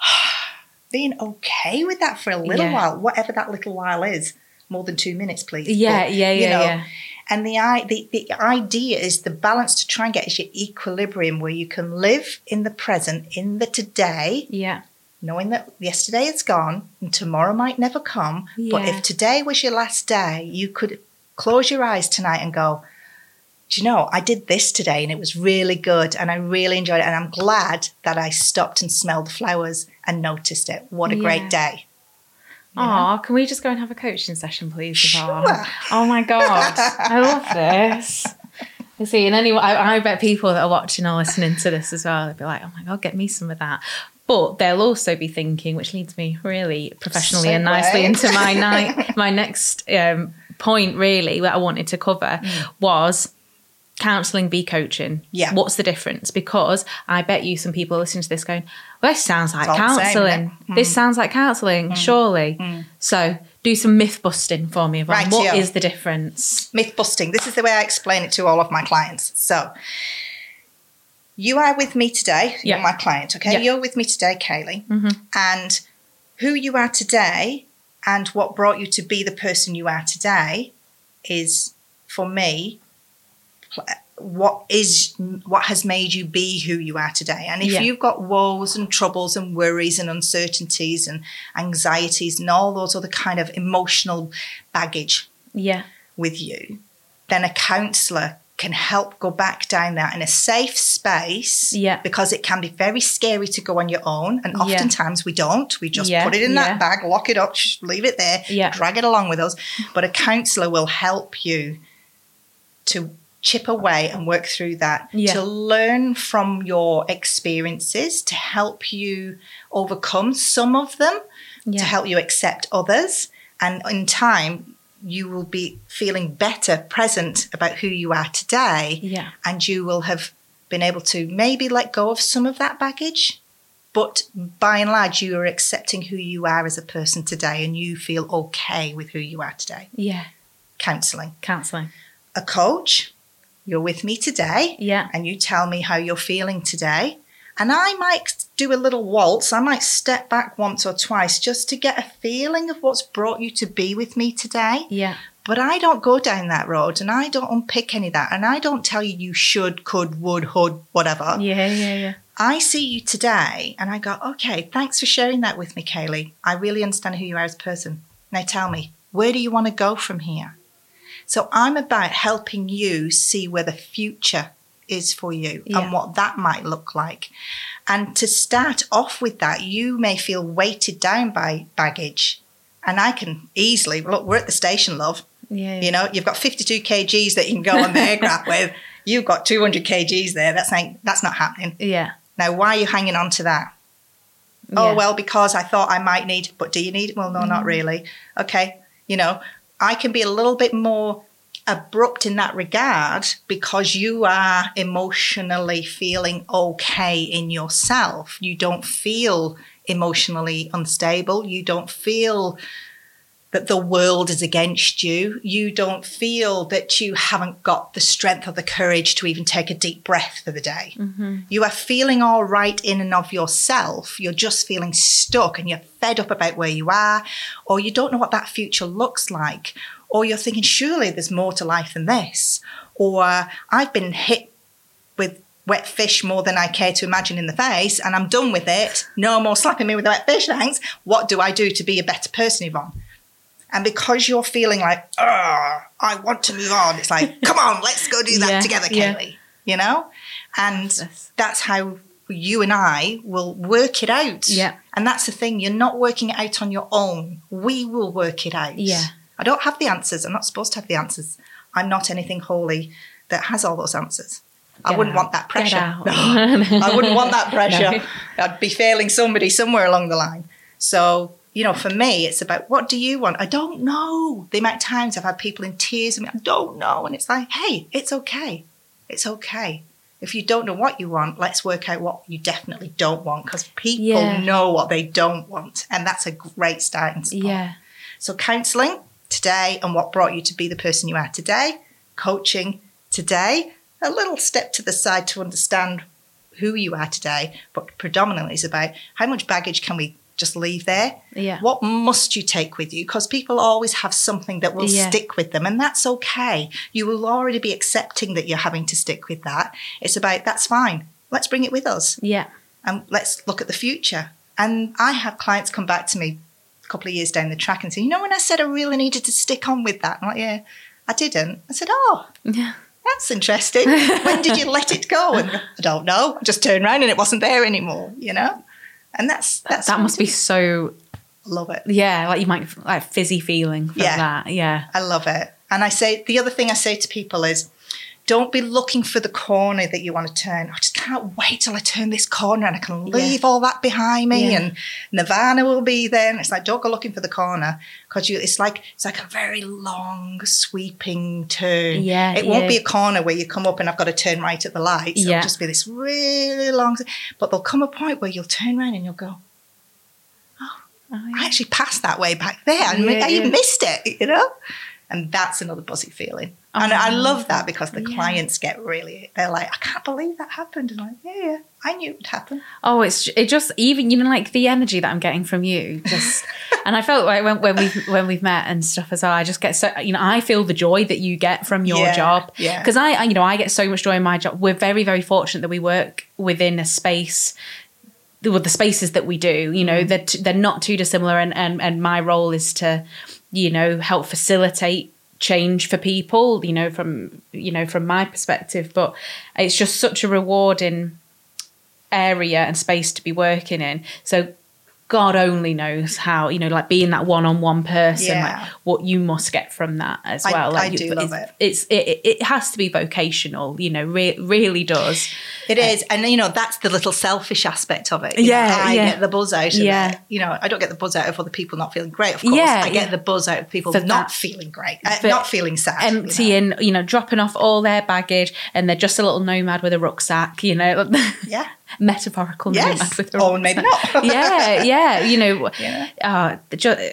[SIGHS] being okay with that for a little while, whatever that little while is. More than two minutes, please. yeah But, yeah you yeah know, yeah And the, the the idea is the balance to try and get is your equilibrium where you can live in the present, in the today, yeah knowing that yesterday is gone and tomorrow might never come. But if today was your last day, you could close your eyes tonight and go, Do you know, I did this today and it was really good and I really enjoyed it. And I'm glad that I stopped and smelled the flowers and noticed it. What a Yeah. great day. You know? Oh, can we just go and have a coaching session, please? Sure. Oh my god, I love this. You see, and anyone, I, I bet people that are watching or listening to this as well, they'd be like, "Oh my god, get me some of that." But they'll also be thinking, which leads me really professionally and nicely Segue. into my night, my next um, point, really, that I wanted to cover mm. was counselling be coaching. Yeah. What's the difference? Because I bet you some people listening to this going, well, this sounds like same, counselling. isn't? This mm. sounds like counselling, mm. surely. So do some myth busting for me, Right, What yeah. is the difference? myth busting. This is the way I explain it to all of my clients. So, you are with me today. Yeah. You're my client, okay? Yeah. You're with me today, Kaylee. Mhm. And who you are today and what brought you to be the person you are today is, for me, what is what has made you be who you are today. And if Yeah. you've got woes and troubles and worries and uncertainties and anxieties and all those other kind of emotional baggage Yeah. with you, then a counselor can help go back down that in a safe space Yeah. because it can be very scary to go on your own and Yeah. oftentimes we don't we just Yeah, put it in yeah. that bag lock it up just leave it there Yeah. drag it along with us but a counselor will help you to chip away and work through that Yeah. to learn from your experiences to help you overcome some of them Yeah. to help you accept others. And in time, you will be feeling better present about who you are today. Yeah. And you will have been able to maybe let go of some of that baggage. But by and large, you are accepting who you are as a person today and you feel okay with who you are today. Yeah. Counseling. Counseling. A coach, you're with me today Yeah. and you tell me how you're feeling today. And I might do a little waltz. I might step back once or twice just to get a feeling of what's brought you to be with me today. Yeah. But I don't go down that road and I don't unpick any of that. And I don't tell you you should, could, would, hould, whatever. Yeah. Yeah. Yeah. I see you today and I go, okay, thanks for sharing that with me, Kaylee. I really understand who you are as a person. Now tell me, where do you want to go from here? So I'm about helping you see where the future is for you Yeah. and what that might look like. And to start off with that, you may feel weighted down by baggage. And I can easily, look, we're at the station, love. Yeah. You know, you've got 52 kgs that you can go on the aircraft [LAUGHS] with. You've got 200 kgs there. That's like, that's not happening. Yeah. Now, why are you hanging on to that? Oh, well, because I thought I might need, but do you need? Well, no, not mm. really. Okay. You know, I can be a little bit more abrupt in that regard because you are emotionally feeling okay in yourself. You don't feel emotionally unstable. You don't feel that the world is against you. You don't feel that you haven't got the strength or the courage to even take a deep breath for the day. Mm-hmm. You are feeling all right in and of yourself. You're just feeling stuck and you're fed up about where you are, or you don't know what that future looks like, or you're thinking, surely there's more to life than this, or I've been hit with wet fish more than I care to imagine in the face and I'm done with it. No more slapping me with wet fish, thanks. What do I do to be a better person, Yvonne? And because you're feeling like, oh, I want to move on, it's like, come on, let's go do that [LAUGHS] Yeah, together, yeah. Kaylee. You know? And Yes. that's how you and I will work it out. Yeah. And that's the thing, you're not working it out on your own. We will work it out. Yeah. I don't have the answers. I'm not supposed to have the answers. I'm not anything holy that has all those answers. I wouldn't out. want that pressure. [LAUGHS] No, I wouldn't want that [LAUGHS] pressure. No. I'd be failing somebody somewhere along the line. So, you know, for me, it's about what do you want? I don't know. The amount of times I've had people in tears and I don't know. And it's like, hey, it's okay. It's okay. If you don't know what you want, let's work out what you definitely don't want because people Yeah. know what they don't want. And that's a great starting spot. Yeah. So, counselling today and what brought you to be the person you are today, coaching today, a little step to the side to understand who you are today, but predominantly is about how much baggage can we just leave there? Yeah. What must you take with you? Because people always have something that will Yeah. stick with them, and that's okay. You will already be accepting that you're having to stick with that. It's about that's fine. Let's bring it with us Yeah. and let's look at the future. And I have clients come back to me couple of years down the track and say, you know, when I said I really needed to stick on with that, I'm like, yeah, I didn't. I said, oh, Yeah. that's interesting. when did you let it go? [LAUGHS] And I don't know. I just turned around and it wasn't there anymore, you know? And that's, that's, That must be so. love it. Yeah. Like you might like fizzy feeling from Yeah. that. Yeah. I love it. And I say, the other thing I say to people is, don't be looking for the corner that you want to turn. I just can't wait till I turn this corner and I can Yeah. leave all that behind me Yeah. and Nirvana will be there. And it's like, don't go looking for the corner because you, it's like, it's like a very long sweeping turn. Yeah, It won't yeah. be a corner where you come up and I've got to turn right at the lights. Yeah. It'll just be this really long, but there'll come a point where you'll turn around and you'll go, Oh, oh, oh I actually passed that way back there. and Yeah, I even yeah. missed it, you know? And that's another buzzy feeling. and Oh, I love that because the yeah. clients get really, they're like, I can't believe that happened. And I'm like, yeah, yeah, I knew it would happen. Oh, it's it just even you know like the energy that I'm getting from you just, [LAUGHS] and I felt like when, when we when we've met and stuff as well, I just get so you know I feel the joy that you get from your Yeah, job yeah. because I I- you know I get so much joy in my job. We're very very fortunate that we work within a space. With the spaces that we do, you know, Mm. they're, t- they're not too dissimilar, and, and and my role is to, you know, help facilitate change for people, you know, from you know from my perspective. But it's just such a rewarding area and space to be working in. So God only knows how, you know, like being that one-on-one person, Yeah. like what you must get from that as I- well. Like I do love it's, it. It's it, it has to be vocational, you know, re- really does. It is, and you know that's the little selfish aspect of it. You know, Yeah, I yeah. get the buzz out of Yeah. it. You know, I don't get the buzz out of other people not feeling great. Of course, Yeah, I get the buzz out of people For not that- feeling great, uh, not feeling sad, you know. You know. dropping off all their baggage, and they're just a little nomad with a rucksack, you know, Yeah, [LAUGHS] metaphorical Yes. nomad with a Or maybe not. [LAUGHS] yeah, yeah, you know, [LAUGHS] Yeah. uh, the ju-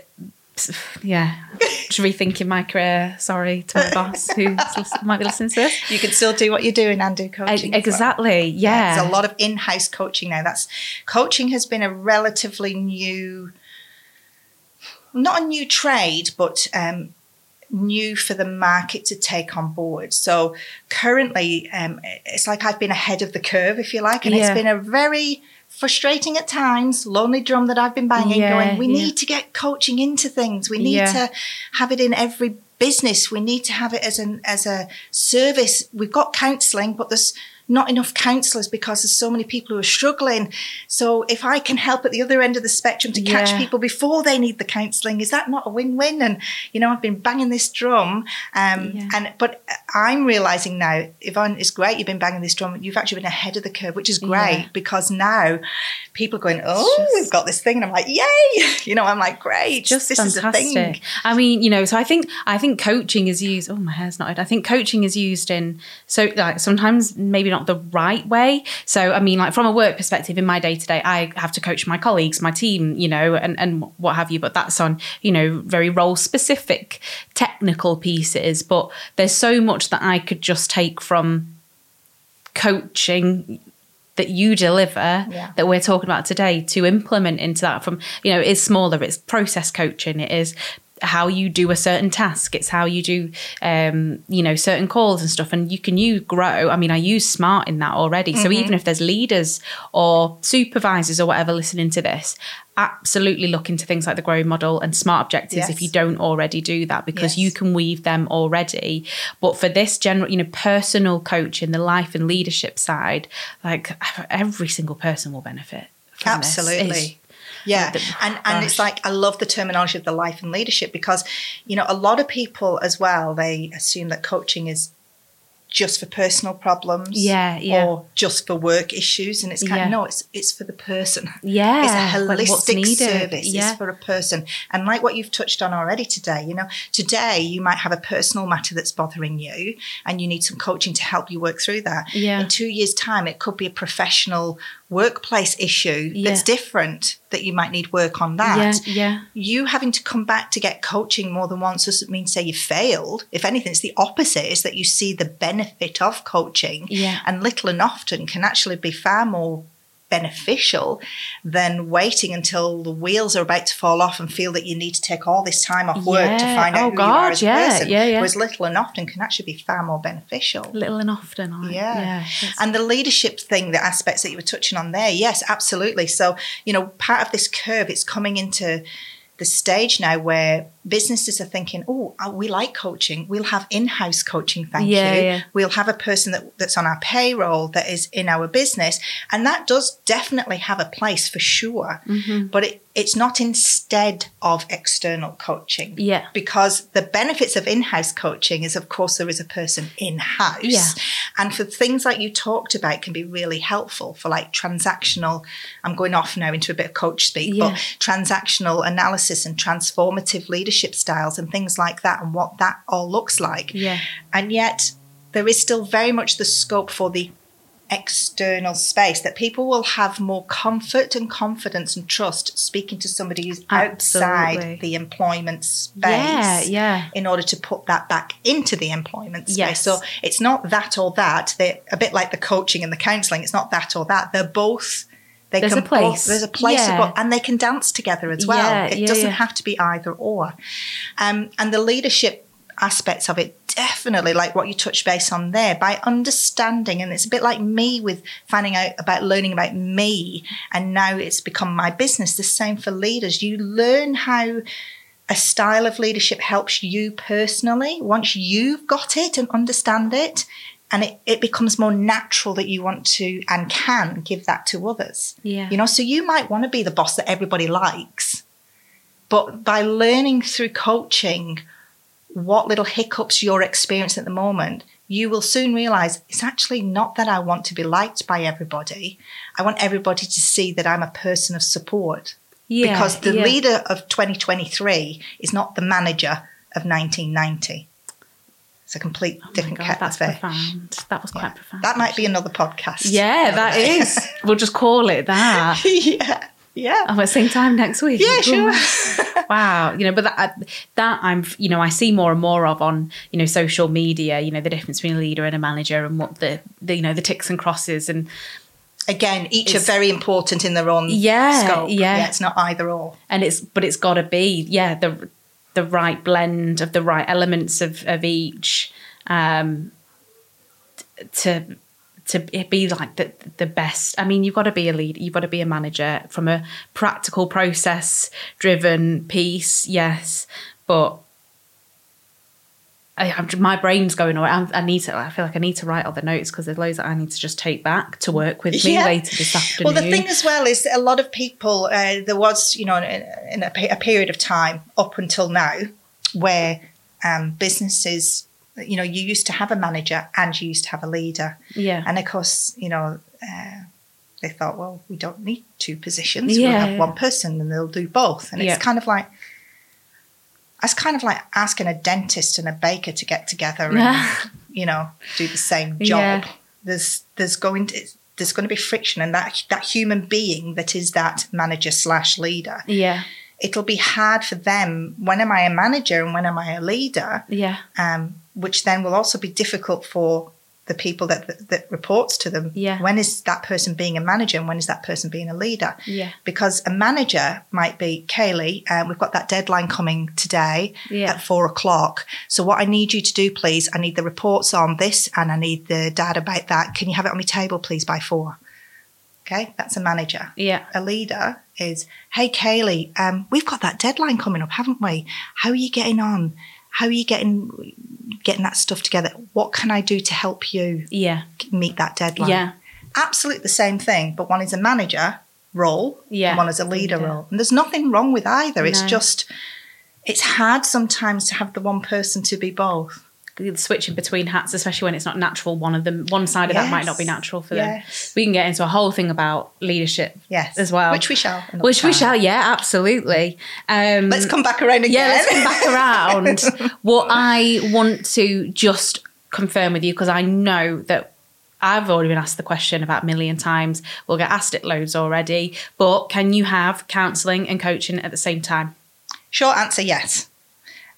yeah, just rethinking my career. Sorry to my boss who [LAUGHS] might be listening to this. you can still do what you're doing and do coaching. as well. Exactly. Yeah. There's a lot of in-house coaching now. That's coaching has been a relatively new, not a new trade, but um, new for the market to take on board. So currently, um, it's like I've been ahead of the curve, if you like, and Yeah. it's been a very frustrating at times, lonely drum that I've been banging, Yeah, going, we yeah. need to get coaching into things. We need to have it in every business. We need to have it as an as a service. We've got counselling, but there's not enough counsellors because there's so many people who are struggling. So if I can help at the other end of the spectrum to catch Yeah. people before they need the counselling, is that not a win-win? And you know, I've been banging this drum, um, Yeah. and but I'm realizing now, Yvonne, it's great you've been banging this drum. You've actually been ahead of the curve, which is great Yeah. because now people are going, oh, just- we've got this thing, and I'm like, yay! [LAUGHS] You know, I'm like, great, just this is a fantastic. thing. I mean, you know, so I think I think coaching is used. Oh, my hair's not. I think coaching is used in so like sometimes maybe not the right way. So I mean, like from a work perspective, in my day to day, I have to coach my colleagues, my team, you know, and and what have you. But that's on you know very role specific technical pieces. But there's so much that I could just take from coaching that you deliver Yeah. that we're talking about today to implement into that from you know it's smaller it's process coaching it is how you do a certain task it's how you do um you know certain calls and stuff and you can you grow i mean i use smart in that already so even if there's leaders or supervisors or whatever listening to this absolutely look into things like the grow model and smart objectives Yes. if you don't already do that because Yes. you can weave them already but for this general you know personal coaching the life and leadership side like every single person will benefit from this. Absolutely. Yeah, the- and and it's like I love the terminology of the life and leadership because you know a lot of people as well they assume that coaching is just for personal problems, Yeah, yeah. or just for work issues, and it's kind Yeah. of no, it's it's for the person. yeah It's a holistic service. yeah It's for a person. And like what you've touched on already today, you know, today you might have a personal matter that's bothering you and you need some coaching to help you work through that. Yeah. In two years' time, it could be a professional workplace issue that's Yeah. different that you might need work on that yeah yeah you having to come back to get coaching more than once doesn't mean say you failed. If anything, it's the opposite is that you see the benefit of coaching Yeah. and little and often can actually be far more beneficial than waiting until the wheels are about to fall off and feel that you need to take all this time off work to find out Oh, who you are as a yeah, person. yeah, yeah. Whereas little and often can actually be far more beneficial. little and often Yeah. yeah And the leadership thing, the aspects that you were touching on there, yes, absolutely. So, you know, part of this curve, it's coming into the stage now where businesses are thinking, oh, uh, we like coaching. We'll have in house coaching, thank Yeah, you. yeah. We'll have a person that, that's on our payroll that is in our business. And that does definitely have a place for sure. Mm-hmm. But it, it's not instead of external coaching. Yeah. Because the benefits of in-house coaching is of course there is a person in-house. Yeah. and for things like you talked about can be really helpful for like transactional i'm going off now into a bit of coach speak Yeah. but transactional analysis and transformative leadership styles and things like that and what that all looks like. Yeah. And yet there is still very much the scope for the external space that people will have more comfort and confidence and trust speaking to somebody who's outside the employment space Yeah, yeah. in order to put that back into the employment space. Yes. So it's not that or that. They're a bit like the coaching and the counselling. It's not that or that. They're both. They There's can a place. Both, there's a place, Yeah. both, and they can dance together as well. Yeah, it yeah, doesn't have to be either or. Um, and the leadership aspects of it definitely like what you touched base on there by understanding. And it's a bit like me with finding out about learning about me. And now it's become my business. The same for leaders. You learn how a style of leadership helps you personally once you've got it and understand it. And it, it becomes more natural that you want to and can give that to others. Yeah. you know so you might want to be the boss that everybody likes but by learning through coaching what little hiccups you're experiencing at the moment, you will soon realize it's actually not that I want to be liked by everybody. I want everybody to see that I'm a person of support. Yeah, because the yeah. leader of 2023 is not the manager of 1990. It's a complete Oh different God, kettle that's of fish. profound. That was quite profound. That might be another podcast. Yeah, that [LAUGHS] is. We'll just call it that. [LAUGHS] yeah. Yeah. Oh, at the same time next week. Yeah, sure. wow. You know, but that that I'm you know I see more and more of on you know social media. You know the difference between a leader and a manager and what the, the you know the ticks and crosses and Again, each are very important in their own Yeah, scope. yeah. It's not either or. and it's but it's got to be yeah the the right blend of the right elements of of each um to to be like the the best i mean you've got to be a leader you've got to be a manager from a practical process driven piece yes but I, I'm, my brain's going away. I'm, I need to. I feel like I need to write all the notes because there's loads that I need to just take back to work with me Yeah. later this afternoon. Well, the thing as well is a lot of people, uh, there was, you know, in, in a, a period of time up until now where um, businesses, you know, you used to have a manager and you used to have a leader. yeah, And of course, you know, uh, they thought, well, we don't need two positions. Yeah. We'll have one person and they'll do both. And Yeah. it's kind of like, it's kind of like asking a dentist and a baker to get together and, [LAUGHS] you know, do the same job. Yeah. There's there's going to there's going to be friction, and that that human being that is that manager slash leader, yeah, it'll be hard for them. When am I a manager and when am I a leader? yeah, um, which then will also be difficult for the people that, that that reports to them. Yeah. When is that person being a manager and when is that person being a leader? yeah, Because a manager might be Kaylee. Uh, we've got that deadline coming today Yeah. at four o'clock. So what I need you to do, please, I need the reports on this and I need the data about that. Can you have it on my table, please, by four? Okay, that's a manager yeah. a leader is, hey Kaylee, um, we've got that deadline coming up, haven't we? How are you getting on? How are you getting getting that stuff together? What can I do to help you Yeah, meet that deadline? yeah, Absolutely the same thing, but one is a manager role, Yeah. and one is a leader Leader. role. And there's nothing wrong with either. It's just it's hard sometimes to have the one person to be both. Switching between hats, especially when it's not natural. One of them, one side of that might not be natural for them. We can get into a whole thing about leadership Yes. as well, Which we shall. which we shall. Yeah, absolutely. Um, Let's come back around again. yeah, let's come back around. [LAUGHS] what I want to just confirm with you because I know that I've already been asked the question about a million times. We'll get asked it loads already. But can you have counselling and coaching at the same time? Short answer, yes.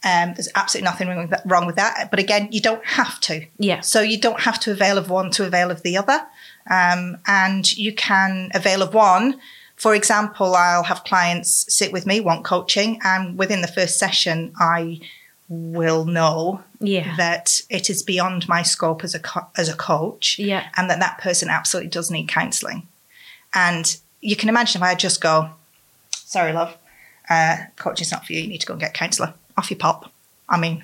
Um, there's absolutely nothing wrong with, that, wrong with that. But again, you don't have to. Yeah. So you don't have to avail of one to avail of the other. Um, and you can avail of one. For example, I'll have clients sit with me, want coaching, and within the first session, I will know Yeah. that it is beyond my scope as a co- as a coach, Yeah. and that that person absolutely does need counselling. And you can imagine if I just go, "Sorry, love, uh, coaching's not for you. You need to go and get a counsellor." Off you pop. I mean,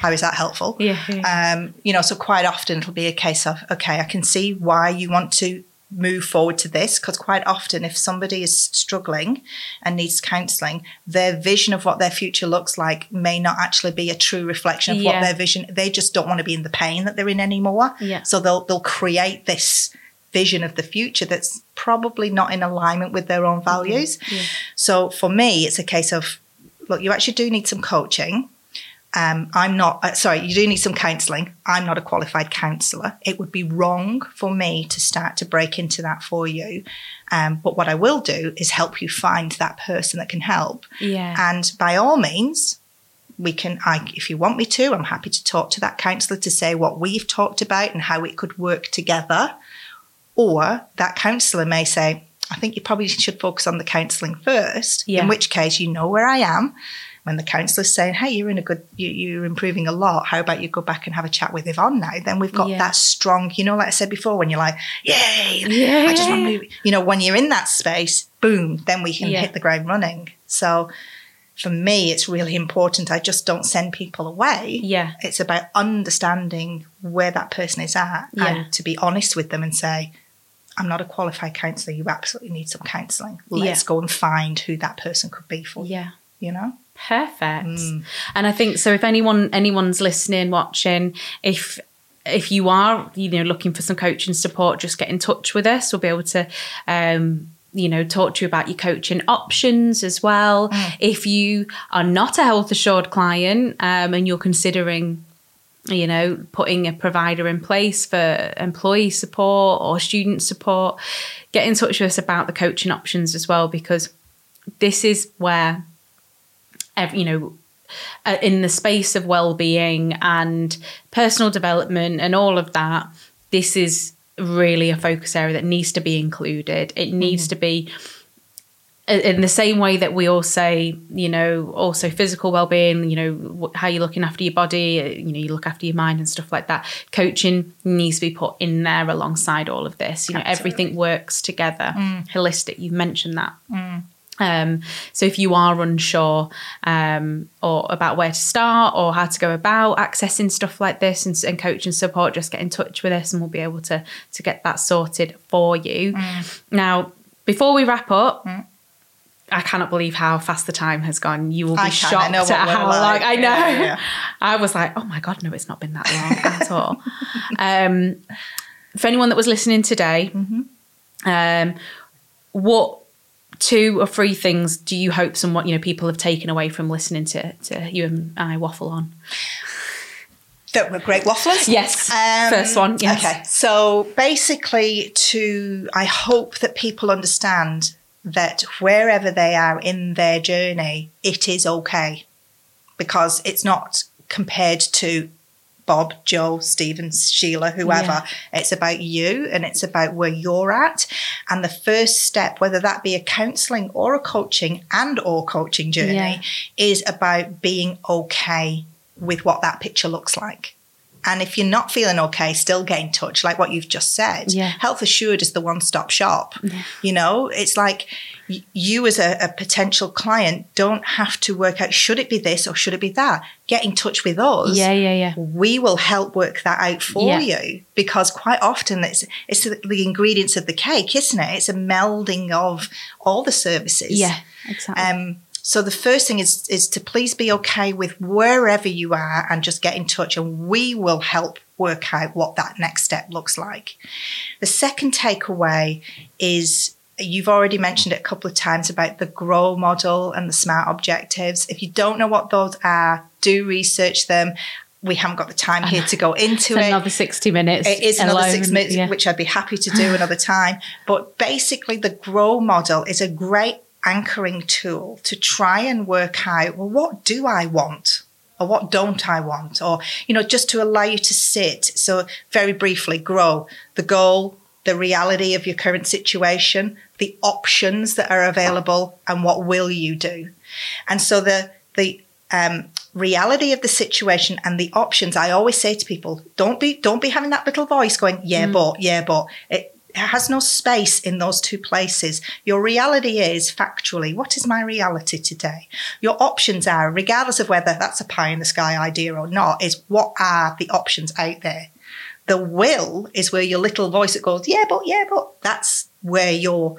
how is that helpful? Yeah. yeah. Um, you know, so quite often it'll be a case of, okay, I can see why you want to move forward to this because quite often if somebody is struggling and needs counselling, their vision of what their future looks like may not actually be a true reflection of Yeah. what their vision. They just don't want to be in the pain that they're in anymore. Yeah. So they'll they'll create this vision of the future that's probably not in alignment with their own values. Yeah. So for me, it's a case of look, you actually do need some coaching, um, I'm not, uh, sorry, you do need some counselling. I'm not a qualified counsellor. It would be wrong for me to start to break into that for you. Um, but what I will do is help you find that person that can help. Yeah. And by all means, we can, I, if you want me to, I'm happy to talk to that counsellor to say what we've talked about and how it could work together. Or that counsellor may say, I think you probably should focus on the counselling first, Yeah. in which case you know where I am. When the counsellor's saying, hey, you're in a good, you, you're improving a lot, how about you go back and have a chat with Yvonne now? Then we've got Yeah. that strong, you know, like I said before, when you're like, yay, yeah. I just want to move. You know, when you're in that space, boom, then we can Yeah. hit the ground running. So for me, it's really important. I just don't send people away. Yeah. It's about understanding where that person is at Yeah. and to be honest with them and say, I'm not a qualified counsellor. You absolutely need some counselling. Let's Yeah. go and find who that person could be for you. Yeah. You know? Perfect. Mm. And I think so if anyone anyone's listening, watching, if if you are, you know, looking for some coaching support, just get in touch with us. We'll be able to um you know, talk to you about your coaching options as well. Mm. If you are not a Health Assured client um, and you're considering you know, putting a provider in place for employee support or student support, get in touch with us about the coaching options as well, because this is where, you know, uh, in the space of well-being and personal development and all of that, this is really a focus area that needs to be included. It needs to be in the same way that we all say, you know, also physical well-being, you know, how you're looking after your body, uh, you know, you look after your mind and stuff like that. Coaching needs to be put in there alongside all of this. You know, everything works together. Holistic. You've mentioned that. Um, so if you are unsure um, or about where to start or how to go about accessing stuff like this and, and coaching support, just get in touch with us and we'll be able to to get that sorted for you. Now, before we wrap up. I cannot believe how fast the time has gone. You will be I shocked at how like. I know. Yeah, yeah. [LAUGHS] I was like, oh my god, no, it's not been that long at all. [LAUGHS] Um, for anyone that was listening today, Mm-hmm. um, what two or three things do you hope somewhat you know people have taken away from listening to to you and I waffle on? That we're great wafflers. Yes, Um, first one. Yes. Okay. So basically, to I hope that people understand that wherever they are in their journey, it is okay because it's not compared to Bob, Joe, Stephen, Sheila, whoever. It's about you and it's about where you're at. And the first step, whether that be a counseling or a coaching and or coaching journey, Yeah. is about being okay with what that picture looks like. And if you're not feeling okay, still get in touch, like what you've just said. Yeah. Health Assured is the one stop shop. You know, it's like you as a, a potential client don't have to work out should it be this or should it be that. Get in touch with us. Yeah, yeah, yeah. We will help work that out for Yeah. you because quite often it's it's the, the ingredients of the cake, isn't it? It's a melding of all the services. Yeah, exactly. Um, so the first thing is is to please be okay with wherever you are and just get in touch, and we will help work out what that next step looks like. The second takeaway is you've already mentioned it a couple of times about the grow model and the smart objectives. If you don't know what those are, do research them. We haven't got the time here to go [LAUGHS] into It's it. another sixty minutes. It is another alone, six minutes, yeah. which I'd be happy to do [SIGHS] another time. But basically, the GROW model is a great anchoring tool to try and work out well, what do I want? Or what don't I want? Or, you know, just to allow you to sit. So, very briefly, grow the goal, the reality of your current situation, the options that are available, and what will you do? And so, the, the, um, reality of the situation and the options i always say to people don't be don't be having that little voice going yeah but yeah but it has no space in those two places your reality is factually what is my reality today your options are regardless of whether that's a pie in the sky idea or not is what are the options out there the will is where your little voice that goes yeah but yeah but that's where your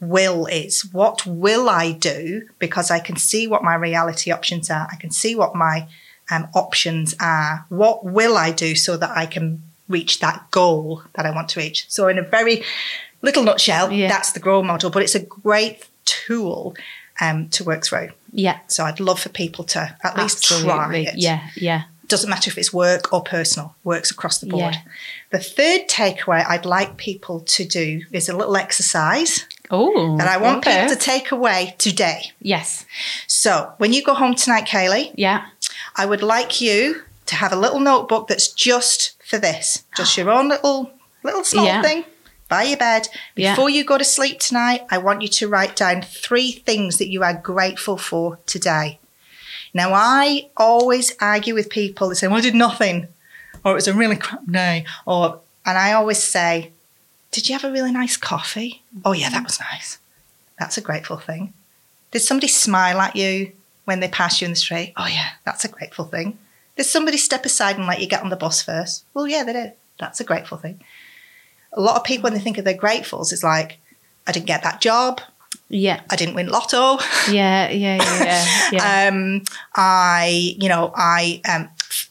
will is. What will I do? Because I can see what my reality options are. I can see what my um, options are. What will I do so that I can reach that goal that I want to reach? So, in a very little nutshell, Yeah. that's the grow model, but it's a great tool um, to work through. Yeah. So I'd love for people to at least try it. Yeah. Yeah. Doesn't matter if it's work or personal, works across the board. Yeah. The third takeaway I'd like people to do is a little exercise Oh. that I want okay. people to take away today. Yes. So when you go home tonight, Kaylee, Yeah. I would like you to have a little notebook that's just for this, just your own little little small Yeah. thing by your bed. Yeah. Before you go to sleep tonight, I want you to write down three things that you are grateful for today. Now, I always argue with people that say, "Well, I did nothing," or "It was a really crap day," or and I always say, "Did you have a really nice coffee?" "Oh yeah, that was nice." That's a grateful thing. Did somebody smile at you when they pass you in the street? Oh yeah, that's a grateful thing. Did somebody step aside and let you get on the bus first? Well, yeah, they did. That's a grateful thing. A lot of people, when they think of their gratefuls, it's like, I didn't get that job. Yeah. I didn't win lotto. [LAUGHS] Yeah. Yeah. Yeah. Yeah. yeah. [LAUGHS] Um, I, you know, I, um,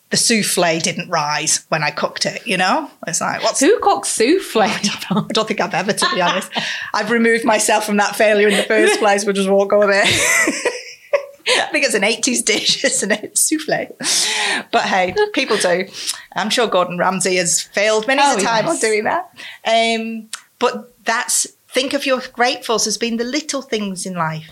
the souffle didn't rise when I cooked it, you know? It's like, what's Who cooks souffle? I don't think I've ever, to be honest. [LAUGHS] I've removed myself from that failure in the first place. We'll just walk over there. [LAUGHS] I think it's an 80s dish, [LAUGHS] isn't it? Souffle. But hey, people do. I'm sure Gordon Ramsay has failed many Oh, a time on doing that. Um, but that's, think of your gratefuls as being the little things in life,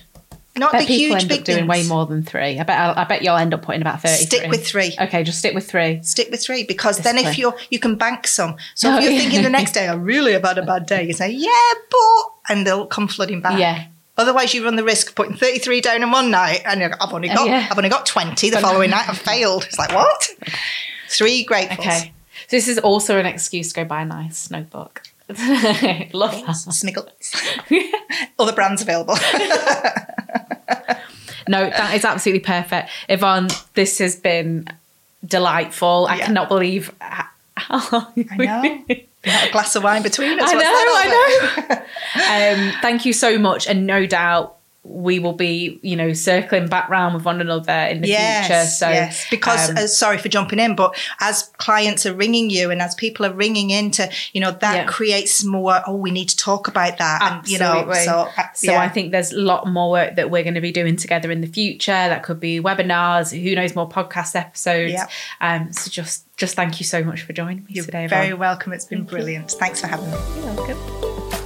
not the huge end big up doing things. way more than three. I bet. I'll, I bet you'll end up putting about thirty. Stick with three. Okay, just stick with three. Stick with three because then if you're you can bank some. So Oh, if you're yeah. thinking the next day, I really have had a bad day, you say, Yeah, but and they'll come flooding back. Yeah. Otherwise, you run the risk of putting 33 down in one night, and you're like, I've only oh, got yeah. I've only got 20 the following night. I've failed. It's like what? Three gratefuls. Okay. So this is also an excuse to go buy a nice notebook. [LAUGHS] Love that. Smiggles. [LAUGHS] Other brands available. No, that is absolutely perfect. Yvonne, this has been delightful. I Yeah. cannot believe how long I know. [LAUGHS] A glass of wine between us. I know, that all about? I know. [LAUGHS] um, thank you so much, and no doubt we will be, you know, circling back round with one another in the yes, future. So, yes, because um, uh, sorry for jumping in, but as clients are ringing you and as people are ringing into, you know, that Yeah. creates more. Oh, we need to talk about that, and you know, Absolutely. so uh, So yeah. I think there's a lot more work that we're going to be doing together in the future. That could be webinars, who knows, more podcast episodes. Yeah. Um, so just just thank you so much for joining me you're today. very Yvonne. welcome. It's been Thank you. brilliant. Thanks for having me. You're welcome.